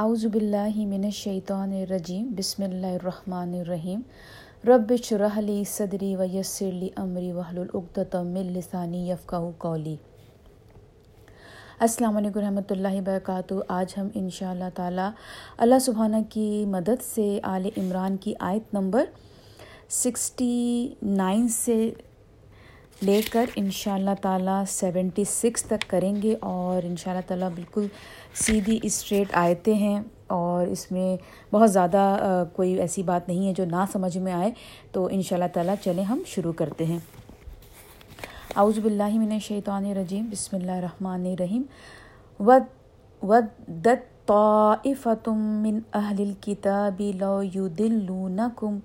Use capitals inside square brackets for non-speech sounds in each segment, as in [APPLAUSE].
اعوذ باللہ من الشیطان الرجیم، بسم اللہ الرحمن الرحیم۔ رب شرح لی صدری ویسر لی امری وحلل عقدۃ من لسانی یفقہوا قولی۔ السلام علیکم رحمۃ اللہ وبرکاتہ۔ آج ہم ان شاء اللہ تعالیٰ اللہ سبحانہ کی مدد سے آل عمران کی آیت نمبر سکسٹی نائن سے لے کر ان شاء اللہ تعالیٰ سیونٹی سکس تک کریں گے اور ان شاء اللہ تعالیٰ بالکل سیدھی اسٹریٹ آیتیں ہیں اور اس میں بہت زیادہ کوئی ایسی بات نہیں ہے جو نہ سمجھ میں آئے، تو ان شاء اللہ تعالیٰ چلیں ہم شروع کرتے ہیں۔ اعوذ باللہ من الشیطان الرجیم، بسم اللہ الرحمن الرحیم۔ ود، ودت طائفة من اہل الكتاب لو يدلونكم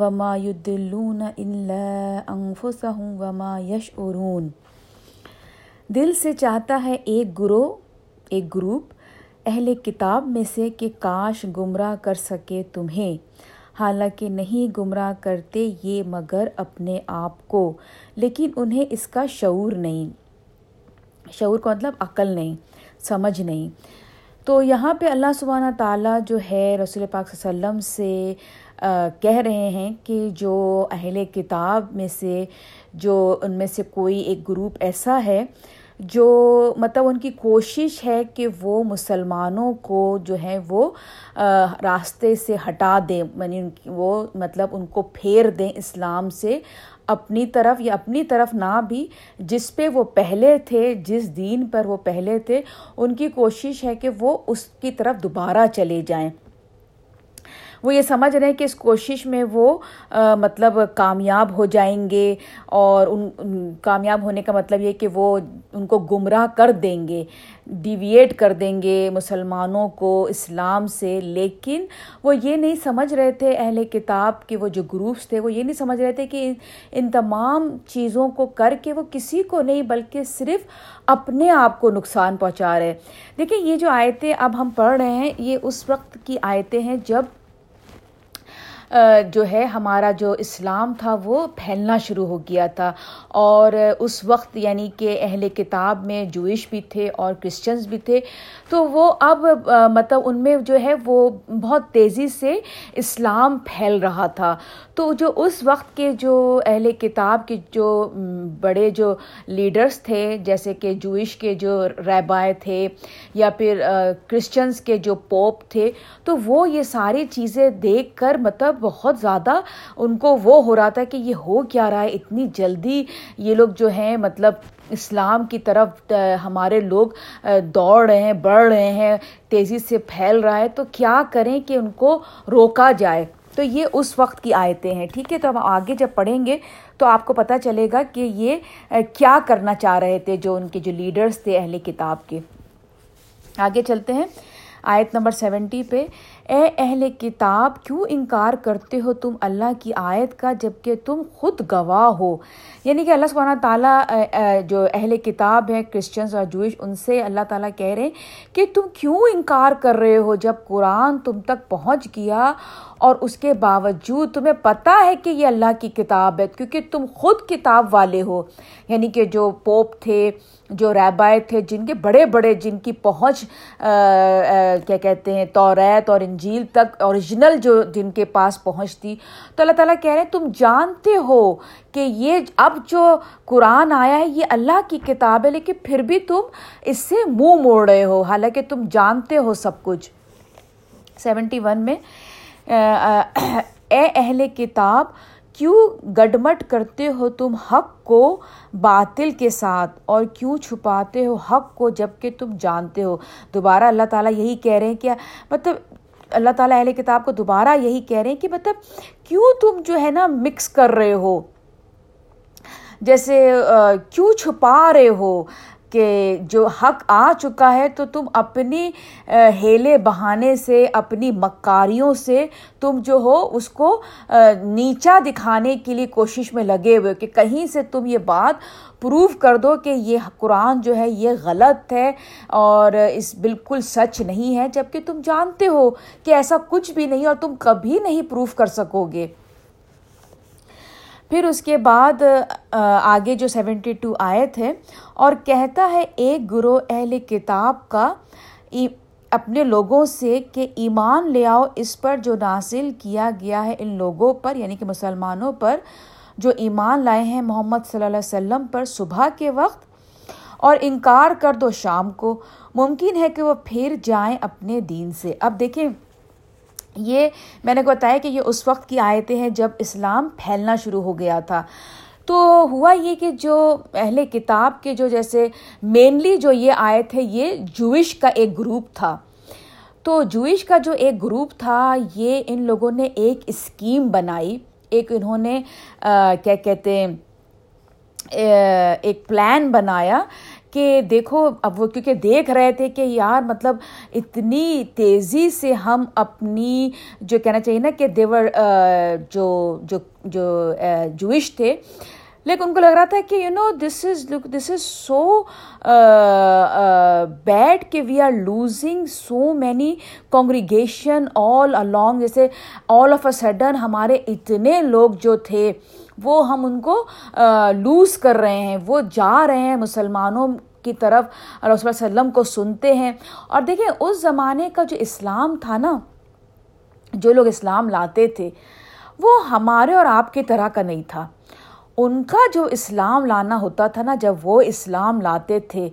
وما يدلون الا انفسهم وما يشعرون۔ دل سے چاہتا ہے ایک گروہ، ایک گروپ، اہل کتاب میں سے کہ کاش گمراہ کر سکے تمہیں۔ حالانکہ نہیں گمراہ کرتے یہ مگر اپنے آپ کو، لیکن انہیں اس کا شعور نہیں۔ شعور کا مطلب عقل نہیں، سمجھ نہیں۔ تو یہاں پہ اللہ سبحانہ تعالیٰ جو ہے رسول پاک صلی اللہ علیہ وسلم سے کہہ رہے ہیں کہ جو اہل کتاب میں سے، جو ان میں سے کوئی ایک گروپ ایسا ہے، جو مطلب ان کی کوشش ہے کہ وہ مسلمانوں کو جو ہے وہ راستے سے ہٹا دیں یعنی وہ مطلب ان کو پھیر دیں اسلام سے اپنی طرف یا اپنی طرف نہ بھی، جس پہ وہ پہلے تھے، جس دین پر وہ پہلے تھے، ان کی کوشش ہے کہ وہ اس کی طرف دوبارہ چلے جائیں۔ وہ یہ سمجھ رہے ہیں کہ اس کوشش میں وہ مطلب کامیاب ہو جائیں گے اور ان کامیاب ہونے کا مطلب یہ کہ وہ ان کو گمراہ کر دیں گے ڈیویٹ کر دیں گے مسلمانوں کو اسلام سے۔ لیکن وہ یہ نہیں سمجھ رہے تھے اہل کتاب کے، وہ جو گروپس تھے، وہ یہ نہیں سمجھ رہے تھے کہ ان تمام چیزوں کو کر کے وہ کسی کو نہیں، بلکہ صرف اپنے آپ کو نقصان پہنچا رہے۔ دیکھیں یہ جو آیتیں اب ہم پڑھ رہے ہیں، یہ اس وقت کی آیتیں ہیں جب جو ہے ہمارا جو اسلام تھا وہ پھیلنا شروع ہو گیا تھا اور اس وقت یعنی کہ اہل کتاب میں جوئش بھی تھے اور کرسچنز بھی تھے، تو وہ اب مطلب ان میں جو ہے وہ بہت تیزی سے اسلام پھیل رہا تھا۔ تو جو اس وقت کے جو اہل کتاب کے جو بڑے جو لیڈرز تھے، جیسے کہ جوئش کے جو ریبائے تھے یا پھر کرسچنز کے جو پوپ تھے، تو وہ یہ ساری چیزیں دیکھ کر مطلب بہت زیادہ ان کو وہ ہو رہا تھا کہ یہ ہو کیا رہا ہے، اتنی جلدی یہ لوگ جو ہیں مطلب اسلام کی طرف ہمارے لوگ دوڑ رہے ہیں، بڑھ رہے ہیں، تیزی سے پھیل رہا ہے، تو کیا کریں کہ ان کو روکا جائے؟ تو یہ اس وقت کی آیتیں ہیں، ٹھیک ہے؟ تو ہم آگے جب پڑھیں گے تو آپ کو پتہ چلے گا کہ یہ کیا کرنا چاہ رہے تھے جو ان کے جو لیڈرز تھے اہل کتاب کے۔ آگے چلتے ہیں، آیت نمبر سیونٹی پہ۔ اے اہل کتاب، کیوں انکار کرتے ہو تم اللہ کی آیت کا جبکہ تم خود گواہ ہو؟ یعنی کہ اللہ سبحانہ تعالیٰ جو اہل کتاب ہیں کرسچنس اور جوئش ان سے اللہ تعالیٰ کہہ رہے ہیں کہ تم کیوں انکار کر رہے ہو؟ جب قرآن تم تک پہنچ گیا اور اس کے باوجود تمہیں پتہ ہے کہ یہ اللہ کی کتاب ہے، کیونکہ تم خود کتاب والے ہو۔ یعنی کہ جو پوپ تھے، جو ریبائے تھے، جن کے بڑے بڑے، جن کی پہنچ کیا کہتے ہیں، توریت اور انجیل تک اوریجنل جو جن کے پاس پہنچتی تو اللہ تعالیٰ کہہ رہے ہیں، تم جانتے ہو کہ یہ اب جو قرآن آیا ہے، یہ اللہ کی کتاب ہے، لیکن پھر بھی تم اس سے منہ موڑ رہے ہو۔ حالانکہ تم جانتے ہو سب کچھ۔ سیونٹی ون میں اے اہل کتاب، کیوں گڈمٹ کرتے ہو تم حق کو باطل کے ساتھ اور کیوں چھپاتے ہو حق کو جبکہ تم جانتے ہو؟ دوبارہ اللہ تعالیٰ یہی کہہ رہے ہیں کہ مطلب اللہ تعالیٰ اہل کتاب کو دوبارہ یہی کہہ رہے ہیں کہ مطلب کیوں تم جو ہے نا مکس کر رہے ہو؟ جیسے کیوں چھپا رہے ہو؟ کہ جو حق آ چکا ہے تو تم اپنی ہیلے بہانے سے، اپنی مکاریوں سے تم جو ہو اس کو نیچا دکھانے کے لیے کوشش میں لگے ہوئے کہ کہیں سے تم یہ بات پروف کر دو کہ یہ قرآن جو ہے یہ غلط ہے اور اس بالکل سچ نہیں ہے جبکہ تم جانتے ہو کہ ایسا کچھ بھی نہیں اور تم کبھی نہیں پروف کر سکو گے۔ پھر اس کے بعد آگے جو سیونٹی ٹو آیت ہے اور کہتا ہے ایک گروہ اہل کتاب کا اپنے لوگوں سے کہ ایمان لے آؤ، اس پر جو نازل کیا گیا ہے، ان لوگوں پر یعنی کہ مسلمانوں پر، جو ایمان لائے ہیں محمد صلی اللہ علیہ وسلم پر صبح کے وقت، اور انکار کر دو شام کو۔ ممکن ہے کہ وہ پھر جائیں اپنے دین سے۔ اب دیکھیں یہ میں نے بتایا کہ یہ اس وقت کی آیتیں ہیں جب اسلام پھیلنا شروع ہو گیا تھا۔ تو ہوا یہ کہ جو اہل کتاب کے جو جیسے مینلی جو یہ آئے تھے یہ جوئش کا ایک گروپ تھا۔ تو جوئش کا جو ایک گروپ تھا، یہ ان لوگوں نے ایک اسکیم بنائی۔ ایک انہوں نے کیا کہتے ہیں ایک پلان بنایا۔ کہ دیکھو، اب وہ کیونکہ دیکھ رہے تھے کہ یار مطلب اتنی تیزی سے ہم اپنی جو کہنا چاہیے نا کہ دیور جو جو جو جوئش تھے، لیکن ان کو لگ رہا تھا کہ you know this is this is so bad کہ we are losing so many congregation all along جیسے آل آف اے سڈن ہمارے اتنے لوگ جو تھے وہ ہم ان کو لوز کر رہے ہیں، وہ جا رہے ہیں مسلمانوں کی طرف۔ رسول اللہ علیہ وسلم کو سنتے ہیں۔ اور دیکھیں، اس زمانے کا جو اسلام تھا نا، جو لوگ اسلام لاتے تھے، وہ ہمارے اور آپ کی طرح کا نہیں تھا۔ ان کا جو اسلام لانا ہوتا تھا نا، جب وہ اسلام لاتے تھے،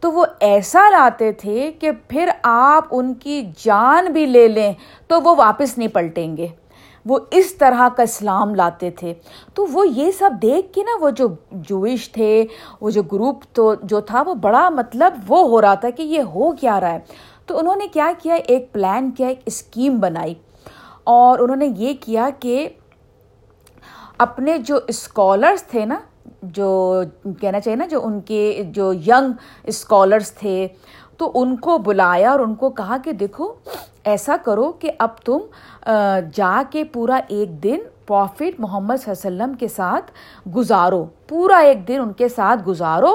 تو وہ ایسا لاتے تھے کہ پھر آپ ان کی جان بھی لے لیں تو وہ واپس نہیں پلٹیں گے۔ وہ اس طرح کا اسلام لاتے تھے۔ تو وہ یہ سب دیکھ کے نا وہ جو جوئش تھے، وہ جو گروپ تو جو تھا، وہ بڑا مطلب وہ ہو رہا تھا کہ یہ ہو کیا رہا ہے۔ تو انہوں نے کیا کیا؟ ایک پلان کیا، ایک اسکیم بنائی۔ اور انہوں نے یہ کیا کہ اپنے جو اسکالرس تھے نا، جو کہنا چاہیے نا، جو ان کے جو ینگ اسکالرس تھے تو ان کو بلایا اور ان کو کہا کہ دیکھو، ایسا کرو کہ اب تم جا کے پورا ایک دن پروفٹ محمد صلی اللہ علیہ وسلم کے ساتھ گزارو، پورا ایک دن ان کے ساتھ گزارو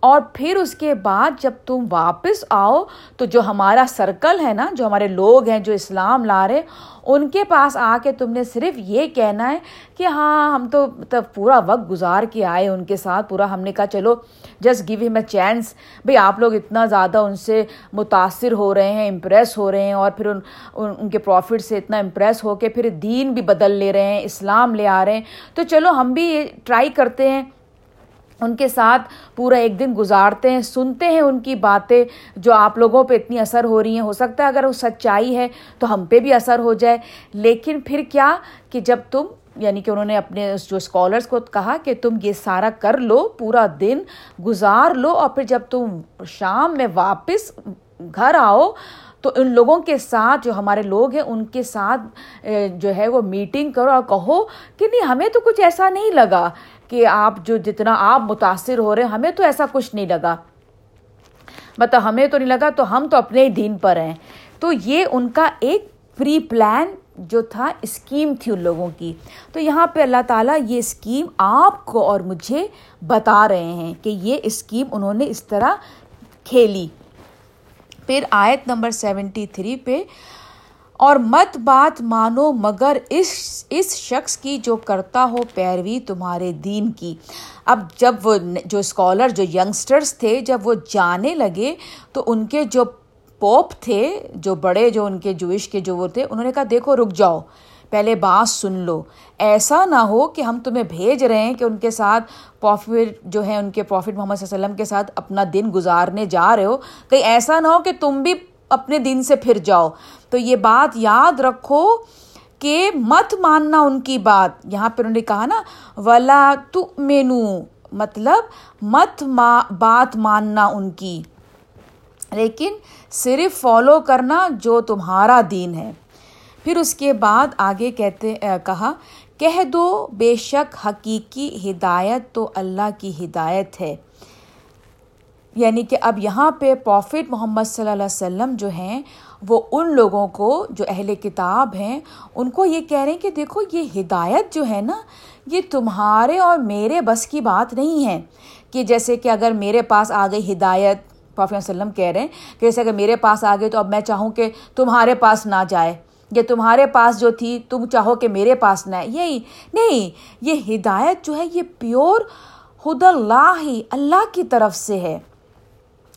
اور پھر اس کے بعد جب تم واپس آؤ، تو جو ہمارا سرکل ہے نا، جو ہمارے لوگ ہیں، جو اسلام لا رہے، ان کے پاس آ کے تم نے صرف یہ کہنا ہے کہ ہاں ہم تو مطلب پورا وقت گزار کے آئے ان کے ساتھ، پورا ہم نے کہا چلو جسٹ گیو ہم اے چانس بھئی آپ لوگ اتنا زیادہ ان سے متاثر ہو رہے ہیں امپریس ہو رہے ہیں، اور پھر ان ان کے پروفٹ سے اتنا امپریس ہو کے پھر دین بھی بدل لے رہے ہیں، اسلام لے آ رہے ہیں۔ تو چلو، ہم بھی یہ ٹرائی کرتے ہیں۔ ان کے ساتھ پورا ایک دن گزارتے ہیں، سنتے ہیں ان کی باتیں جو آپ لوگوں پہ اتنی اثر ہو رہی ہیں۔ ہو سکتا ہے اگر وہ سچائی ہے تو ہم پہ بھی اثر ہو جائے۔ لیکن پھر کیا کہ جب تم یعنی کہ انہوں نے اپنے جو اسکالرس کو کہا کہ تم یہ سارا کر لو، پورا دن گزار لو، اور پھر جب تم شام میں واپس گھر آؤ، تو ان لوگوں کے ساتھ جو ہمارے لوگ ہیں، ان کے ساتھ جو ہے وہ میٹنگ کرو اور کہو کہ نہیں، ہمیں تو کچھ ایسا نہیں لگا۔ کہ آپ جو جتنا آپ متاثر ہو رہے ہیں، ہمیں تو ایسا کچھ نہیں لگا۔ مطلب ہمیں تو نہیں لگا، تو ہم تو اپنے ہی دین پر ہیں۔ تو یہ ان کا ایک پری پلان جو تھا اسکیم تھی ان لوگوں کی۔ تو یہاں پہ اللہ تعالیٰ یہ اسکیم آپ کو اور مجھے بتا رہے ہیں کہ یہ اسکیم انہوں نے اس طرح کھیلی۔ پھر آیت نمبر سیونٹی تھری پہ اور مت بات مانو مگر اس اس شخص کی جو کرتا ہو پیروی تمہارے دین کی۔ اب جب وہ جو اسکالر، جو ینگسٹرس تھے، جب وہ جانے لگے، تو ان کے جو پوپ تھے، جو بڑے، جو ان کے جوش کے جو وہ تھے، انہوں نے کہا، دیکھو، رک جاؤ، پہلے بات سن لو۔ ایسا نہ ہو کہ ہم تمہیں بھیج رہے ہیں کہ ان کے ساتھ پروفٹ جو ہے ان کے پروفٹ محمد صلی اللہ علیہ وسلم کے ساتھ اپنا دن گزارنے جا رہے ہو۔ کہیں ایسا نہ ہو کہ تم بھی اپنے دن سے پھر جاؤ۔ تو یہ بات یاد رکھو کہ مت ماننا ان کی بات۔ یہاں پہ انہوں نے کہا نا، ولا تو مینو مطلب مت ما، بات ماننا ان کی۔ لیکن صرف فالو کرنا جو تمہارا دین ہے۔ پھر اس کے بعد آگے کہتے کہا، کہہ دو، بے شک حقیقی ہدایت تو اللہ کی ہدایت ہے۔ یعنی کہ اب یہاں پہ پروفٹ محمد صلی اللہ علیہ وسلم جو ہیں، وہ ان لوگوں کو جو اہل کتاب ہیں، ان کو یہ کہہ رہے ہیں کہ دیکھو، یہ ہدایت جو ہے نا، یہ تمہارے اور میرے بس کی بات نہیں ہے کہ جیسے کہ اگر میرے پاس آ گئی ہدایت پروفٹ وسلم کہہ رہے ہیں کہ جیسے اگر میرے پاس آ گئی تو اب میں چاہوں کہ تمہارے پاس نہ جائے، یا تمہارے پاس جو تھی تم چاہو کہ میرے پاس نہ، یہی نہیں، یہ ہدایت جو ہے، یہ پیور خد اللہ ہی اللہ کی طرف سے ہے۔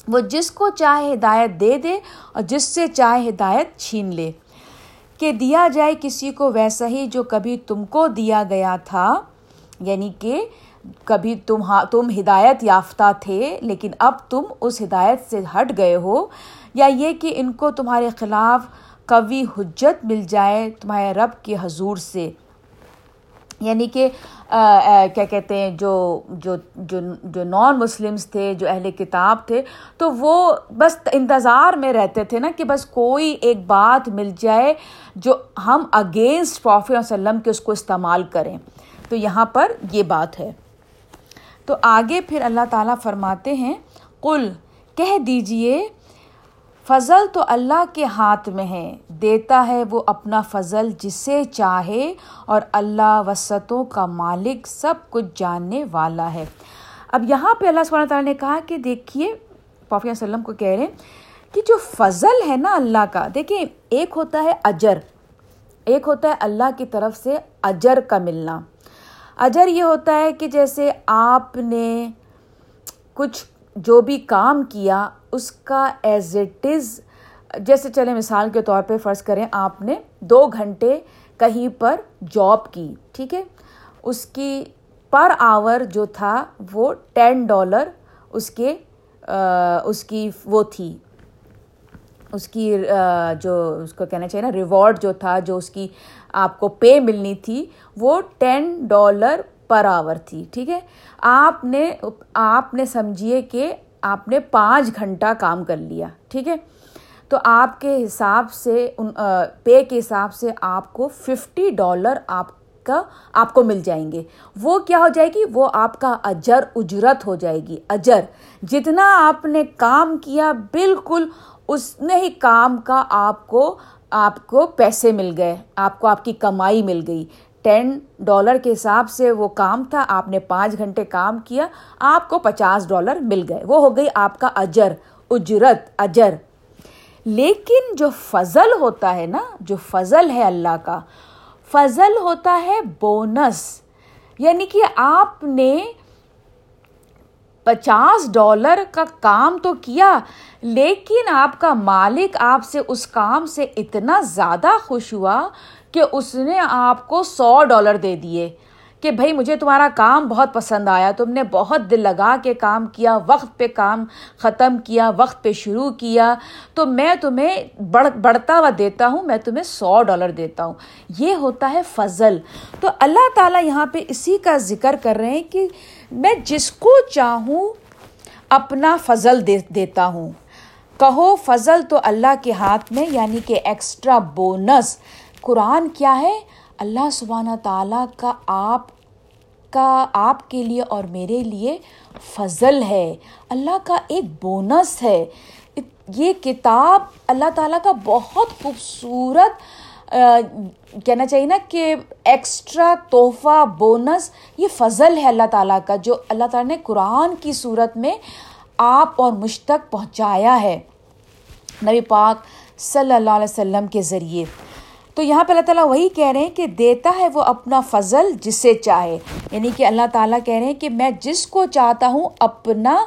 وہ جس کو چاہے ہدایت دے دے اور جس سے چاہے ہدایت چھین لے۔ کہ دیا جائے کسی کو ویسا ہی جو کبھی تم کو دیا گیا تھا یعنی کہ کبھی تم تم ہدایت یافتہ تھے، لیکن اب تم اس ہدایت سے ہٹ گئے ہو، یا یہ کہ ان کو تمہارے خلاف قوی حجت مل جائے تمہارے رب کے حضور سے۔ یعنی کہ کیا کہتے ہیں، جو جو جو جو نان مسلمس تھے، جو اہل کتاب تھے، تو وہ بس انتظار میں رہتے تھے نا کہ بس کوئی ایک بات مل جائے جو ہم اگینسٹ پروفی وسلم کے اس کو استعمال کریں۔ تو یہاں پر یہ بات ہے۔ تو آگے پھر اللہ تعالیٰ فرماتے ہیں کل کہہ دیجیے فضل تو اللہ کے ہاتھ میں ہے، دیتا ہے وہ اپنا فضل جسے چاہے اور اللہ وسطوں کا مالک سب کچھ جاننے والا ہے۔ اب یہاں پہ اللہ سبحانہ تعالیٰ نے کہا کہ دیکھیے پافی وسلم کو کہہ رہے ہیں کہ جو فضل ہے نا اللہ کا، دیکھیں ایک ہوتا ہے اجر، ایک ہوتا ہے اللہ کی طرف سے اجر کا ملنا۔ اجر یہ ہوتا ہے کہ جیسے آپ نے کچھ جو بھی کام کیا، اس کا ایز اٹ از جیسے چلے مثال کے طور پہ فرض کریں، آپ نے دو گھنٹے کہیں پر جاب کی، ٹھیک ہے؟ اس کی پر آور جو تھا، وہ ٹین ڈالر اس کے اس کی وہ تھی۔ اس کی جو اس کو کہنا چاہیے نا ریوارڈ جو تھا، جو اس کی آپ کو پے ملنی تھی، وہ ٹین ڈالر پر آور تھی ٹھیک ہے؟ آپ نے آپ نے سمجھیے کہ آپ نے پانچ گھنٹہ کام کر لیا، ٹھیک ہے؟ تو آپ کے حساب سے، ان پے کے حساب سے آپ کو ففٹی ڈالر آپ کا، آپ کو مل جائیں گے۔ وہ کیا ہو جائے گی؟ وہ آپ کا اجر، اجرت ہو جائے گی۔ اجر، جتنا آپ نے کام کیا، بالکل اس نے ہی کام کا آپ کو آپ کو پیسے مل گئے، آپ کو آپ کی کمائی مل گئی۔ ٹین ڈالر کے حساب سے وہ کام تھا، آپ نے پانچ گھنٹے کام کیا، آپ کو پچاس ڈالر مل گئے۔ وہ ہو گئی آپ کا اجر، اجرت، اجر۔ لیکن جو فضل ہوتا ہے نا، جو فضل ہے اللہ کا، فضل ہوتا ہے بونس۔ یعنی کہ آپ نے پچاس ڈالر کا کام تو کیا، لیکن آپ کا مالک آپ سے اس کام سے اتنا زیادہ خوش ہوا کہ اس نے آپ کو سو ڈالر دے دیے کہ بھائی مجھے تمہارا کام بہت پسند آیا، تم نے بہت دل لگا کے کام کیا، وقت پہ کام ختم کیا، وقت پہ شروع کیا، تو میں تمہیں بڑھ، بڑھتا ہوا دیتا ہوں، میں تمہیں سو ڈالر دیتا ہوں۔ یہ ہوتا ہے فضل۔ تو اللہ تعالیٰ یہاں پہ اسی کا ذکر کر رہے ہیں کہ میں جس کو چاہوں اپنا فضل دے، دیتا ہوں۔ کہو فضل تو اللہ کے ہاتھ میں یعنی کہ ایکسٹرا بونس قرآن کیا ہے؟ اللہ سبحانہ تعالیٰ کا آپ کا آپ کے لیے اور میرے لیے فضل ہے۔ اللہ کا ایک بونس ہے۔ یہ کتاب اللہ تعالیٰ کا بہت خوبصورت کہنا چاہیے نا کہ ایکسٹرا تحفہ، بونس، یہ فضل ہے اللہ تعالیٰ کا جو اللہ تعالیٰ نے قرآن کی صورت میں آپ اور مجھ تک پہنچایا ہے۔ نبی پاک صلی اللہ علیہ وسلم کے ذریعے۔ تو یہاں پہ اللہ تعالیٰ وہی کہہ رہے ہیں کہ دیتا ہے وہ اپنا فضل جسے چاہے۔ یعنی کہ اللہ تعالیٰ کہہ رہے ہیں کہ میں جس کو چاہتا ہوں اپنا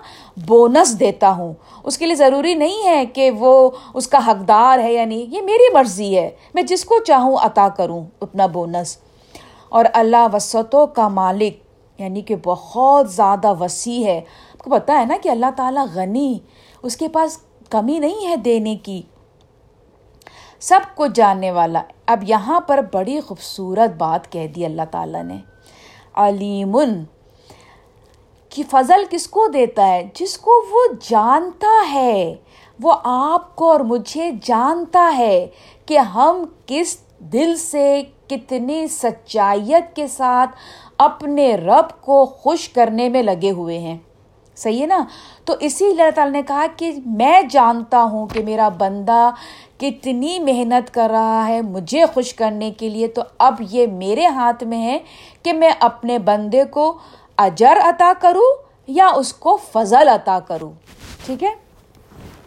بونس دیتا ہوں۔ اس کے لیے ضروری نہیں ہے کہ وہ اس کا حقدار ہے یعنی یہ میری مرضی ہے۔ میں جس کو چاہوں عطا کروں اپنا بونس۔ اور اللہ وسطوں کا مالک یعنی کہ بہت زیادہ وسیع ہے۔ آپ کو پتہ ہے نا کہ اللہ تعالیٰ غنی، اس کے پاس کمی نہیں ہے دینے کی۔ سب کو جاننے والا۔ اب یہاں پر بڑی خوبصورت بات کہہ دی اللہ تعالیٰ نے۔ علیم کی فضل کس کو دیتا ہے؟ جس کو وہ جانتا ہے۔ وہ آپ کو اور مجھے جانتا ہے کہ ہم کس دل سے کتنی سچائیت کے ساتھ اپنے رب کو خوش کرنے میں لگے ہوئے ہیں۔ صحیح ہے نا؟ تو اسی اللہ تعالیٰ نے کہا کہ میں جانتا ہوں کہ میرا بندہ کتنی محنت کر رہا ہے مجھے خوش کرنے کے لیے تو اب یہ میرے ہاتھ میں ہے کہ میں اپنے بندے کو اجر عطا کروں یا اس کو فضل عطا کروں۔ ٹھیک ہے؟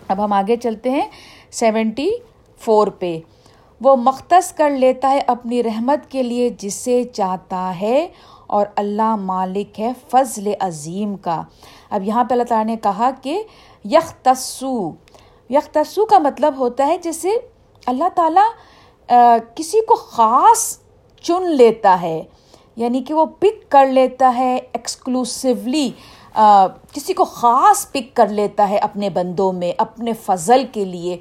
اب ہم آگے چلتے ہیں۔ سیونٹی فور پہ۔ وہ مختص کر لیتا ہے اپنی رحمت کے لیے جسے چاہتا ہے اور اللہ مالک ہے فضل عظیم کا۔ اب یہاں پہ اللہ تعالیٰ نے کہا کہ یختسو یختسو کا مطلب ہوتا ہے جیسے اللہ تعالیٰ کسی کو خاص چن لیتا ہے یعنی کہ وہ پک کر لیتا ہے ایکسکلوسیولی کسی کو خاص پک کر لیتا ہے اپنے بندوں میں، اپنے فضل کے لیے۔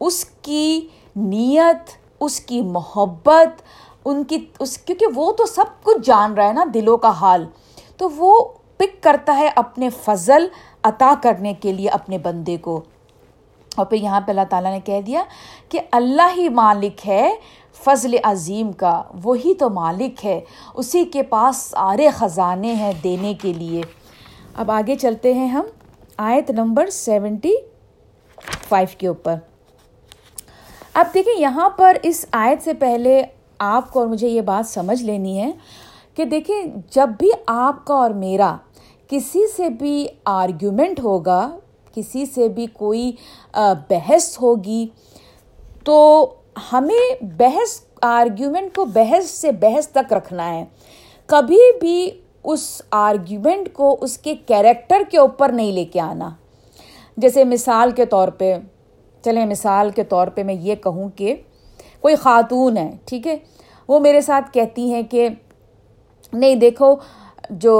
اس کی نیت، اس کی محبت، ان کی، اس، کیونکہ وہ تو سب کچھ جان رہا ہے نا دلوں کا حال۔ تو وہ پک کرتا ہے اپنے فضل عطا کرنے کے لیے اپنے بندے کو۔ اور پھر یہاں پہ اللہ تعالیٰ نے کہہ دیا کہ اللہ ہی مالک ہے، فضل عظیم کا، وہی تو مالک ہے۔ اسی کے پاس سارے خزانے ہیں دینے کے لیے۔ اب آگے چلتے ہیں ہم، آیت نمبر سیونٹی فائیو کے اوپر۔ اب دیکھیں، یہاں پر اس آیت سے پہلے آپ کو اور مجھے یہ بات سمجھ لینی ہے کہ دیکھیں، جب بھی آپ کا اور میرا کسی سے بھی آرگیومنٹ ہوگا کسی سے بھی کوئی بحث ہوگی، تو ہمیں بحث آرگیومنٹ کو بحث سے بحث تک رکھنا ہے۔ کبھی بھی اس آرگیومنٹ کو اس کے کیریکٹر کے اوپر نہیں لے کے آنا۔ جیسے مثال کے طور پہ، چلیں مثال کے طور پہ میں یہ کہوں کہ کوئی خاتون ہے، ٹھیک ہے؟ وہ میرے ساتھ کہتی ہیں کہ نہیں دیکھو، جو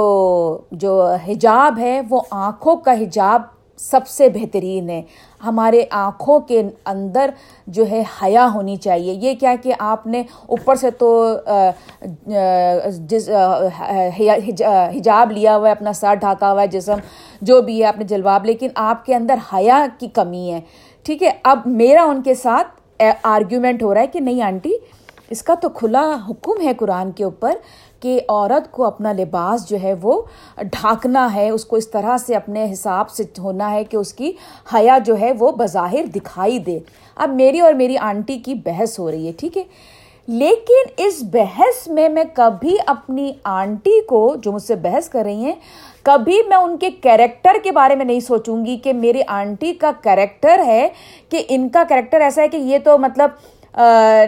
جو حجاب ہے وہ آنکھوں کا حجاب سب سے بہترین ہے۔ ہمارے آنکھوں کے اندر جو ہے حیا ہونی چاہیے۔ یہ کیا کہ آپ نے اوپر سے تو جس حجاب لیا ہوا ہے، اپنا سر ڈھاکا ہوا ہے، جسم جو بھی ہے آپ نے جلواب، لیکن آپ کے اندر حیا کی کمی ہے۔ ٹھیک ہے، اب میرا ان کے ساتھ آرگیومنٹ ہو رہا ہے کہ نہیں آنٹی، اس کا تو کھلا حکم ہے قرآن کے اوپر۔ کہ عورت کو اپنا لباس جو ہے وہ ڈھانکنا ہے، اس کو اس طرح سے اپنے حساب سے ہونا ہے کہ اس کی حیا جو ہے وہ بظاہر دکھائی دے۔ اب میری اور میری آنٹی کی بحث ہو رہی ہے، ٹھیک ہے؟ لیکن اس بحث میں میں کبھی اپنی آنٹی کو جو مجھ سے بحث کر رہی ہیں، کبھی میں ان کے کیریکٹر کے بارے میں نہیں سوچوں گی کہ میری آنٹی کا کیریکٹر ہے، کہ ان کا کیریکٹر ایسا ہے کہ یہ تو مطلب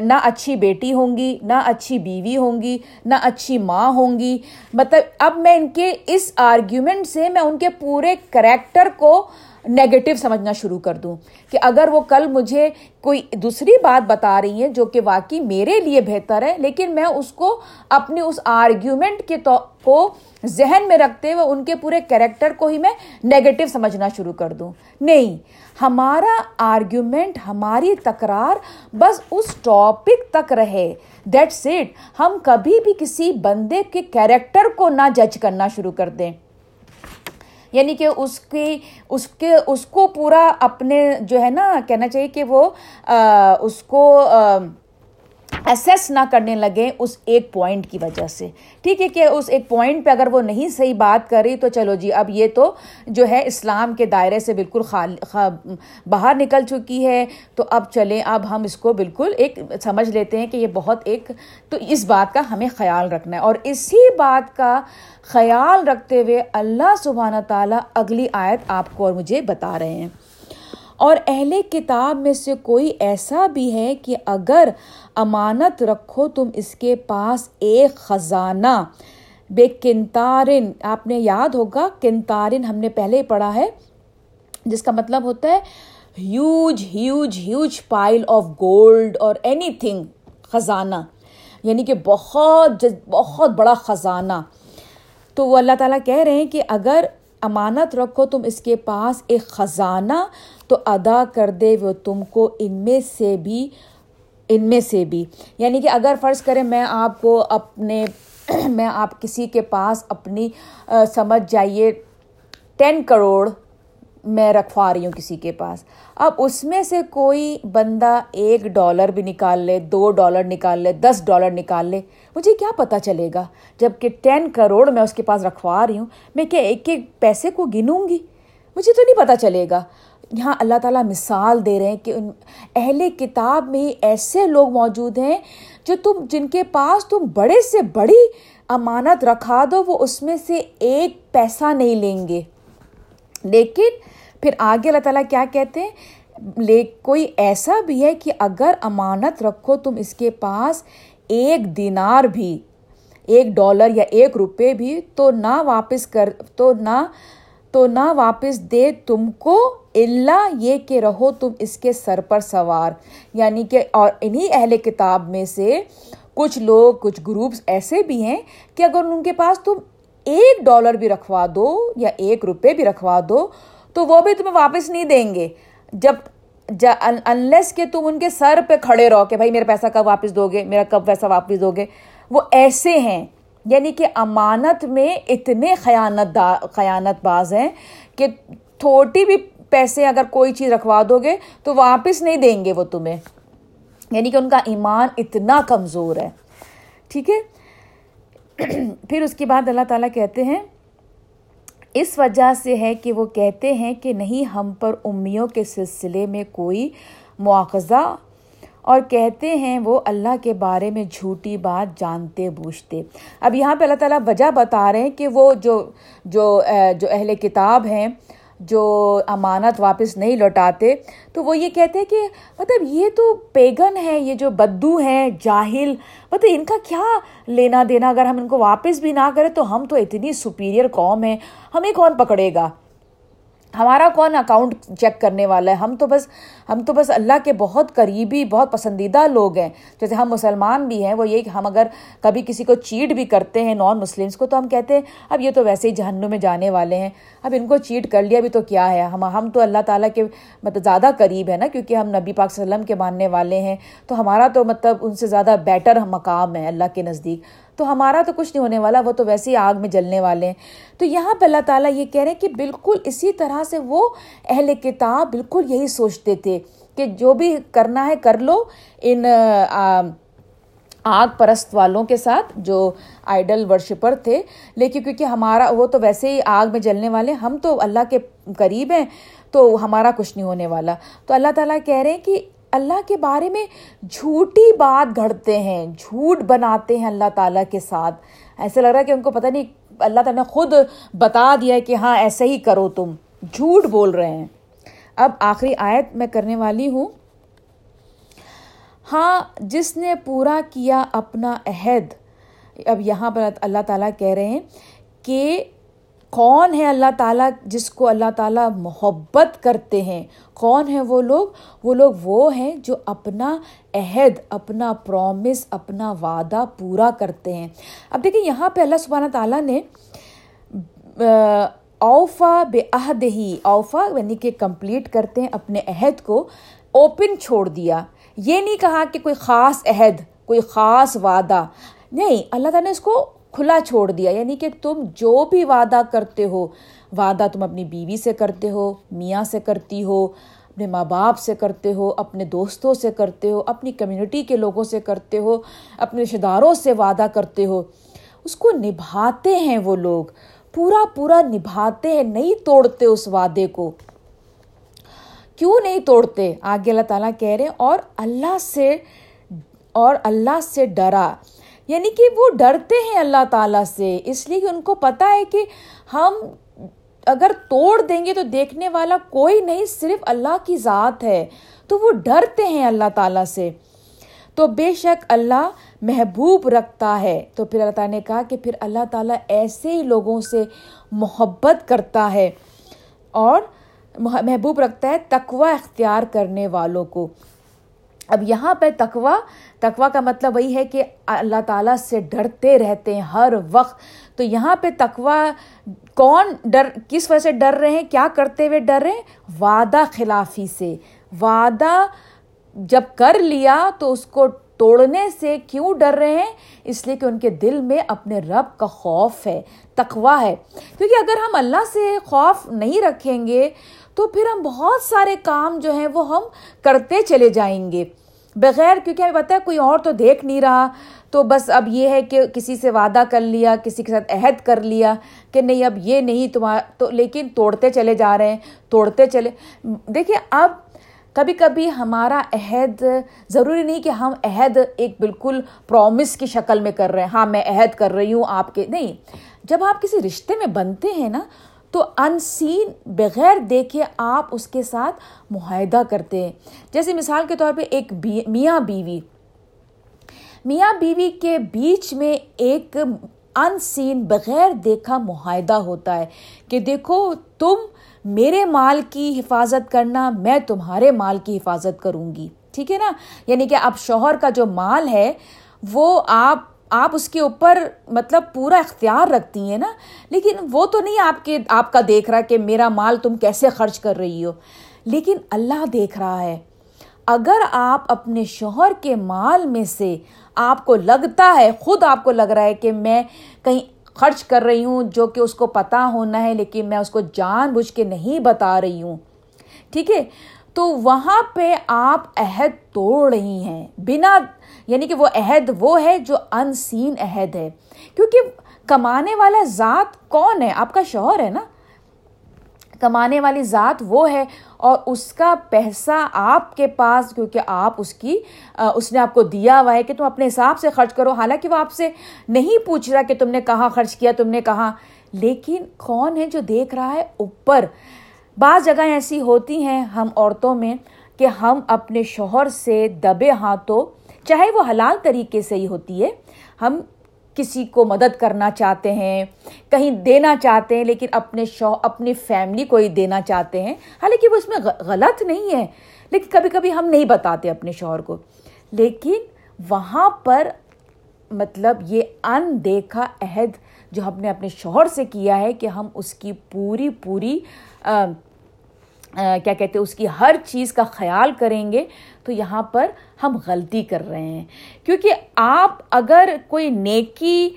نہ اچھی بیٹی ہوں گی، نہ اچھی بیوی ہوں گی، نہ اچھی ماں ہوں گی۔ مطلب اب میں ان کے اس آرگیومنٹ سے میں ان کے پورے کریکٹر کو نیگیٹو سمجھنا شروع کر دوں کہ اگر وہ کل مجھے کوئی دوسری بات بتا رہی ہیں جو کہ واقعی میرے لیے بہتر ہے، لیکن میں اس کو اپنی اس آرگیومنٹ کے کو ذہن میں رکھتے ہوئے ان کے پورے کریکٹر کو ہی میں نیگیٹو سمجھنا شروع کر دوں۔ نہیں، ہمارا آرگیومنٹ ہماری تکرار بس اس ٹاپک تک رہے۔ دیٹ سیٹ ہم کبھی بھی کسی بندے کے کیریکٹر کو نہ جج کرنا شروع کر دیں۔ یعنی کہ اس کی، اس کے، اس کو پورا اپنے جو ہے نا، کہنا چاہیے کہ وہ اس کو اسیس نہ کرنے لگے اس ایک پوائنٹ کی وجہ سے۔ ٹھیک ہے کہ اس ایک پوائنٹ پہ اگر وہ نہیں صحیح بات کر رہی تو چلو جی اب یہ تو جو ہے اسلام کے دائرے سے بالکل خال باہر نکل چکی ہے۔ تو اب چلیں، اب ہم اس کو بالکل ایک سمجھ لیتے ہیں کہ یہ بہت ایک، تو اس بات کا ہمیں خیال رکھنا ہے۔ اور اسی بات کا خیال رکھتے ہوئے اللہ سبحانہ تعالیٰ اگلی آیت آپ کو اور مجھے بتا رہے ہیں۔ اور اہل کتاب میں سے کوئی ایسا بھی ہے کہ اگر امانت رکھو تم اس کے پاس ایک خزانہ۔ بے کنتارن، آپ نے یاد ہوگا، کنتارن ہم نے پہلے ہی پڑھا ہے، جس کا مطلب ہوتا ہے huge huge huge pile of gold اور اینی تھنگ خزانہ۔ یعنی کہ بہت بہت بڑا خزانہ۔ تو وہ اللہ تعالیٰ کہہ رہے ہیں کہ اگر امانت رکھو تم اس کے پاس ایک خزانہ تو ادا کر دے وہ تم کو ان میں سے بھی، ان میں سے بھی۔ یعنی کہ اگر فرض کریں میں آپ کو اپنے [CLEARS THROAT] میں آپ کسی کے پاس اپنی سمجھ جائیے، ٹین کروڑ میں رکھوا رہی ہوں کسی کے پاس۔ اب اس میں سے کوئی بندہ ایک ڈالر بھی نکال لے، دو ڈالر نکال لے، دس ڈالر نکال لے، مجھے کیا پتہ چلے گا؟ جبکہ ٹین کروڑ میں اس کے پاس رکھوا رہی ہوں، میں کیا ایک ایک پیسے کو گنوں گی؟ مجھے تو نہیں پتہ چلے گا۔ یہاں اللہ تعالیٰ مثال دے رہے ہیں کہ ان اہل کتاب میں ہی ایسے لوگ موجود ہیں جو تم جن کے پاس تم بڑے سے بڑی امانت رکھا دو، وہ اس میں سے ایک پیسہ نہیں لیں گے۔ لیکن پھر آگے اللہ تعالیٰ کیا کہتے ہیں؟ لے، کوئی ایسا بھی ہے کہ اگر امانت رکھو تم اس کے پاس ایک دینار بھی، ایک ڈالر یا ایک روپے بھی، تو نہ واپس کر، تو نہ تو نہ واپس دے تم کو اللہ یہ کہ رہو تم اس کے سر پر سوار۔ یعنی کہ اور انہی اہل کتاب میں سے کچھ لوگ، کچھ گروپس ایسے بھی ہیں کہ اگر ان کے پاس تم ایک ڈالر بھی رکھوا دو یا ایک روپے بھی رکھوا دو، تو وہ بھی تمہیں واپس نہیں دیں گے۔ جب انلیس کہ تم ان کے سر پہ کھڑے رہو کہ بھائی میرا پیسہ کب واپس دو گے، میرا کب پیسہ واپس دو گے۔ وہ ایسے ہیں۔ یعنی کہ امانت میں اتنے خیانت دا، خیانت باز ہیں کہ تھوٹی بھی پیسے اگر کوئی چیز رکھوا دو گے تو واپس نہیں دیں گے وہ تمہیں۔ یعنی کہ ان کا ایمان اتنا کمزور ہے۔ ٹھیک ہے؟ پھر اس کے بعد اللہ تعالیٰ کہتے ہیں، اس وجہ سے ہے کہ وہ کہتے ہیں کہ نہیں ہم پر امیوں کے سلسلے میں کوئی مواخذہ اور کہتے ہیں وہ اللہ کے بارے میں جھوٹی بات جانتے بوجھتے۔ اب یہاں پہ اللہ تعالیٰ وجہ بتا رہے ہیں کہ وہ جو جو جو اہل کتاب ہیں، جو امانت واپس نہیں لوٹاتے، تو وہ یہ کہتے ہیں کہ مطلب یہ تو پیگن ہے یہ جو بدو ہیں، جاہل مطلب ان کا کیا لینا دینا؟ اگر ہم ان کو واپس بھی نہ کریں تو ہم تو اتنی سپیریئر قوم ہیں، ہمیں کون پکڑے گا؟ ہمارا کون اکاؤنٹ چیک کرنے والا ہے؟ ہم تو بس ہم تو بس اللہ کے بہت قریبی، بہت پسندیدہ لوگ ہیں۔ جیسے ہم مسلمان بھی ہیں، وہ یہ کہ ہم اگر کبھی کسی کو چیٹ بھی کرتے ہیں نان مسلمس کو، تو ہم کہتے ہیں، اب یہ تو ویسے ہی جہنم میں جانے والے ہیں۔ اب ان کو چیٹ کر لیا بھی تو کیا ہے؟ ہم ہم تو اللہ تعالیٰ کے مطلب زیادہ قریب ہے نا، کیونکہ ہم نبی پاک صلی اللہ علیہ وسلم کے ماننے والے ہیں۔ تو ہمارا تو مطلب ان سے زیادہ بیٹر مقام ہے اللہ کے نزدیک۔ تو ہمارا تو کچھ نہیں ہونے والا، وہ تو ویسے ہی آگ میں جلنے والے ہیں۔ تو یہاں پہ اللہ تعالیٰ یہ کہہ رہے ہیں کہ بالکل اسی طرح سے وہ اہل کتاب بالکل یہی سوچتے تھے کہ جو بھی کرنا ہے کر لو۔ ان آگ پرست والوں کے ساتھ جو آئیڈل ورشپر تھے۔ لیکن کیونکہ ہمارا، وہ تو ویسے ہی آگ میں جلنے والے، ہم تو اللہ کے قریب ہیں، تو ہمارا کچھ نہیں ہونے والا۔ تو اللہ تعالیٰ کہہ رہے ہیں کہ اللہ کے بارے میں جھوٹی بات گھڑتے ہیں، جھوٹ بناتے ہیں اللہ تعالیٰ کے ساتھ۔ ایسا لگ رہا ہے کہ ان کو پتہ نہیں، اللہ تعالیٰ نے خود بتا دیا کہ ہاں ایسے ہی کرو تم۔ جھوٹ بول رہے ہیں۔ اب آخری آیت میں کرنے والی ہوں۔ ہاں جس نے پورا کیا اپنا عہد۔ اب یہاں پر اللہ تعالیٰ کہہ رہے ہیں کہ کون ہے اللہ تعالیٰ جس کو اللہ تعالیٰ محبت کرتے ہیں؟ کون ہیں وہ لوگ؟ وہ لوگ وہ ہیں جو اپنا عہد، اپنا پرومس اپنا وعدہ پورا کرتے ہیں۔ اب دیکھیں، یہاں پہ اللہ سبحانہ تعالیٰ نے اوفا بے عہد ہی اوفا یعنی کہ کمپلیٹ کرتے ہیں اپنے عہد کو، اوپن چھوڑ دیا۔ یہ نہیں کہا کہ کوئی خاص عہد، کوئی خاص وعدہ۔ نہیں، اللہ تعالیٰ نے اس کو کھلا چھوڑ دیا یعنی کہ تم جو بھی وعدہ کرتے ہو، وعدہ تم اپنی بیوی سے کرتے ہو، میاں سے کرتی ہو، اپنے ماں باپ سے کرتے ہو، اپنے دوستوں سے کرتے ہو، اپنی کمیونٹی کے لوگوں سے کرتے ہو، اپنے رشتے داروں سے وعدہ کرتے ہو، اس کو نبھاتے ہیں وہ لوگ۔ پورا پورا نبھاتے ہیں، نہیں توڑتے اس وعدے کو۔ کیوں نہیں توڑتے؟ آگے اللہ تعالیٰ کہہ رہے اور اللہ سے، اور اللہ سے ڈرا۔ یعنی کہ وہ ڈرتے ہیں اللہ تعالیٰ سے، اس لیے کہ ان کو پتہ ہے کہ ہم اگر توڑ دیں گے تو دیکھنے والا کوئی نہیں، صرف اللہ کی ذات ہے۔ تو وہ ڈرتے ہیں اللہ تعالیٰ سے۔ تو بے شک اللہ محبوب رکھتا ہے۔ تو پھر اللہ تعالیٰ نے کہا کہ پھر اللہ تعالیٰ ایسے ہی لوگوں سے محبت کرتا ہے اور محبوب رکھتا ہے تقوی اختیار کرنے والوں کو۔ اب یہاں پہ تقوا تقوا کا مطلب وہی ہے کہ اللہ تعالیٰ سے ڈرتے رہتے ہیں ہر وقت۔ تو یہاں پہ تقوا کون ڈر، کس وجہ سے ڈر رہے ہیں؟ کیا کرتے ہوئے ڈر رہے ہیں؟ وعدہ خلافی سے۔ وعدہ جب کر لیا تو اس کو توڑنے سے کیوں ڈر رہے ہیں؟ اس لیے کہ ان کے دل میں اپنے رب کا خوف ہے تقوا ہے۔ کیونکہ اگر ہم اللہ سے خوف نہیں رکھیں گے تو پھر ہم بہت سارے کام جو ہیں وہ ہم کرتے چلے جائیں گے۔ بغیر، کیونکہ ہمیں پتہ ہے کوئی اور تو دیکھ نہیں رہا، تو بس اب یہ ہے کہ کسی سے وعدہ کر لیا، کسی کے ساتھ عہد کر لیا کہ نہیں، اب یہ نہیں تمہارا تو لیکن توڑتے چلے جا رہے ہیں، توڑتے چلے۔ دیکھیے، اب کبھی کبھی ہمارا عہد ضروری نہیں کہ ہم عہد ایک بالکل پرومس کی شکل میں کر رہے ہیں۔ ہاں میں عہد کر رہی ہوں آپ کے، نہیں۔ جب آپ کسی رشتے میں بنتے ہیں نا تو ان سین بغیر دیکھے آپ اس کے ساتھ معاہدہ کرتے ہیں۔ جیسے مثال کے طور پہ ایک بی میاں بیوی۔ میاں بیوی کے بیچ میں ایک ان سین بغیر دیکھا معاہدہ ہوتا ہے کہ دیکھو تم میرے مال کی حفاظت کرنا، میں تمہارے مال کی حفاظت کروں گی۔ ٹھیک ہے نا؟ یعنی کہ اب شوہر کا جو مال ہے، وہ آپ آپ اس کے اوپر مطلب پورا اختیار رکھتی ہیں نا، لیکن وہ تو نہیں آپ کے، آپ کا دیکھ رہا کہ میرا مال تم کیسے خرچ کر رہی ہو۔ لیکن اللہ دیکھ رہا ہے۔ اگر آپ اپنے شوہر کے مال میں سے آپ کو لگتا ہے، خود آپ کو لگ رہا ہے کہ میں کہیں خرچ کر رہی ہوں، جو کہ اس کو پتہ ہونا ہے، لیکن میں اس کو جان بوجھ کے نہیں بتا رہی ہوں۔ ٹھیک ہے؟ تو وہاں پہ آپ عہد توڑ رہی ہیں۔ بنا یعنی کہ وہ عہد وہ ہے جو ان سین عہد ہے۔ کیونکہ کمانے والا ذات کون ہے؟ آپ کا شوہر ہے نا۔ کمانے والی ذات وہ ہے اور اس کا پیسہ آپ کے پاس، کیونکہ آپ اس کی اس نے آپ کو دیا ہوا ہے کہ تم اپنے حساب سے خرچ کرو۔ حالانکہ وہ آپ سے نہیں پوچھ رہا کہ تم نے کہاں خرچ کیا، تم نے کہاں۔ لیکن کون ہے جو دیکھ رہا ہے؟ اوپر۔ بعض جگہ ایسی ہوتی ہیں ہم عورتوں میں کہ ہم اپنے شوہر سے دبے ہاتھوں چاہے وہ حلال طریقے سے ہی ہوتی ہے، ہم کسی کو مدد کرنا چاہتے ہیں، کہیں دینا چاہتے ہیں، لیکن اپنے شو، اپنی فیملی کو ہی دینا چاہتے ہیں۔ حالانکہ وہ اس میں غلط نہیں ہے، لیکن کبھی کبھی ہم نہیں بتاتے اپنے شوہر کو۔ لیکن وہاں پر مطلب یہ ان دیکھا عہد جو ہم نے اپنے شوہر سے کیا ہے کہ ہم اس کی پوری پوری کیا کہتے ہیں، اس کی ہر چیز کا خیال کریں گے تو یہاں پر ہم غلطی کر رہے ہیں۔ کیونکہ آپ اگر کوئی نیکی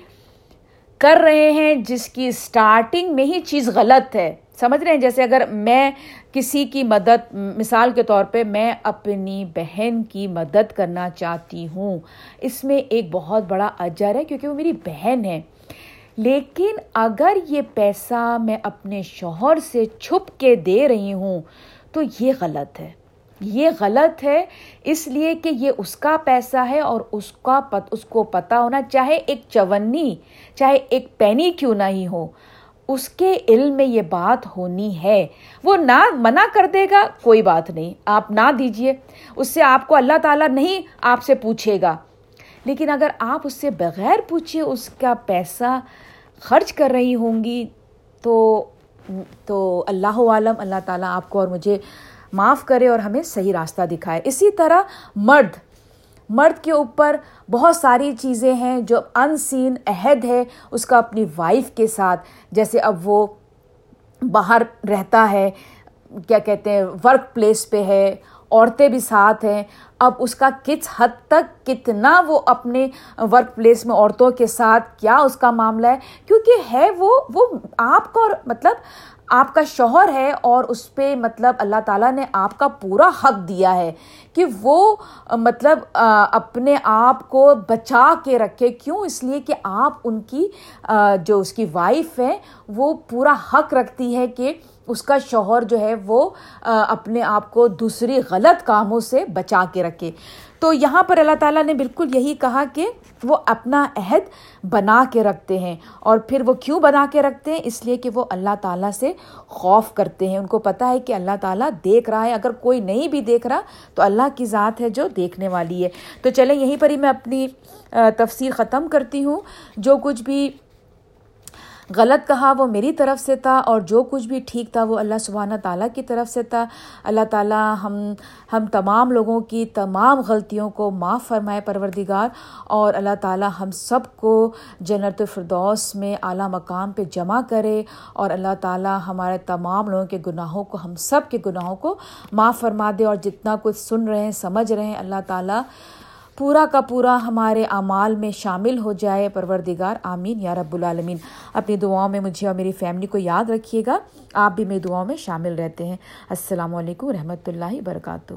کر رہے ہیں، جس کی اسٹارٹنگ میں ہی چیز غلط ہے، سمجھ رہے ہیں؟ جیسے اگر میں کسی کی مدد، مثال کے طور پہ میں اپنی بہن کی مدد کرنا چاہتی ہوں، اس میں ایک بہت بڑا اجر ہے کیونکہ وہ میری بہن ہے۔ لیکن اگر یہ پیسہ میں اپنے شوہر سے چھپ کے دے رہی ہوں تو یہ غلط ہے۔ یہ غلط ہے اس لیے کہ یہ اس کا پیسہ ہے اور اس کا پت، اس کو پتہ ہونا چاہے ایک چونی، چاہے ایک پینی کیوں نہ ہی ہو۔ اس کے علم میں یہ بات ہونی ہے۔ وہ نہ منع کر دے گا، کوئی بات نہیں، آپ نہ دیجیے اس سے آپ کو اللہ تعالیٰ نہیں، آپ سے پوچھے گا۔ لیکن اگر آپ اس سے بغیر پوچھے اس کا پیسہ خرچ کر رہی ہوں گی، تو تو اللہ عالم، اللہ تعالیٰ آپ کو اور مجھے معاف کرے اور ہمیں صحیح راستہ دکھائے۔ اسی طرح مرد مرد کے اوپر بہت ساری چیزیں ہیں جو ان سین عہد ہے، اس کا اپنی وائف کے ساتھ، جیسے اب وہ باہر رہتا ہے، کیا کہتے ہیں ورک پلیس پہ ہے عورتیں بھی ساتھ ہیں۔ اب اس کا کس حد تک کتنا وہ اپنے ورک پلیس میں عورتوں کے ساتھ، کیا اس کا معاملہ ہے؟ کیونکہ ہے وہ وہ آپ کو مطلب آپ کا شوہر ہے اور اس پہ مطلب اللہ تعالیٰ نے آپ کا پورا حق دیا ہے کہ وہ مطلب اپنے آپ کو بچا کے رکھے۔ کیوں؟ اس لیے کہ آپ ان کی جو اس کی وائف ہے وہ پورا حق رکھتی ہے کہ اس کا شوہر جو ہے وہ اپنے آپ کو دوسری غلط کاموں سے بچا کے رکھے۔ تو یہاں پر اللہ تعالیٰ نے بالکل یہی کہا کہ وہ اپنا عہد بنا کے رکھتے ہیں۔ اور پھر وہ کیوں بنا کے رکھتے ہیں؟ اس لیے کہ وہ اللہ تعالیٰ سے خوف کرتے ہیں۔ ان کو پتہ ہے کہ اللہ تعالیٰ دیکھ رہا ہے۔ اگر کوئی نہیں بھی دیکھ رہا تو اللہ کی ذات ہے جو دیکھنے والی ہے۔ تو چلیں، یہیں پر ہی میں اپنی تفسیر ختم کرتی ہوں۔ جو کچھ بھی غلط کہا، وہ میری طرف سے تھا اور جو کچھ بھی ٹھیک تھا، وہ اللہ سبحانہ تعالیٰ کی طرف سے تھا۔ اللہ تعالیٰ ہم ہم تمام لوگوں کی تمام غلطیوں کو معاف فرمائے، پروردگار۔ اور اللہ تعالیٰ ہم سب کو جنت الفردوس میں اعلیٰ مقام پہ جمع کرے۔ اور اللہ تعالیٰ ہمارے تمام لوگوں کے گناہوں کو، ہم سب کے گناہوں کو معاف فرما دے۔ اور جتنا کچھ سن رہے ہیں، سمجھ رہے ہیں، اللہ تعالیٰ پورا کا پورا ہمارے اعمال میں شامل ہو جائے، پروردگار، آمین، یا رب العالمین۔ اپنی دعاؤں میں مجھے اور میری فیملی کو یاد رکھیے گا۔ آپ بھی میری دعاؤں میں شامل رہتے ہیں۔ السلام علیکم رحمۃ اللہ وبرکاتہ۔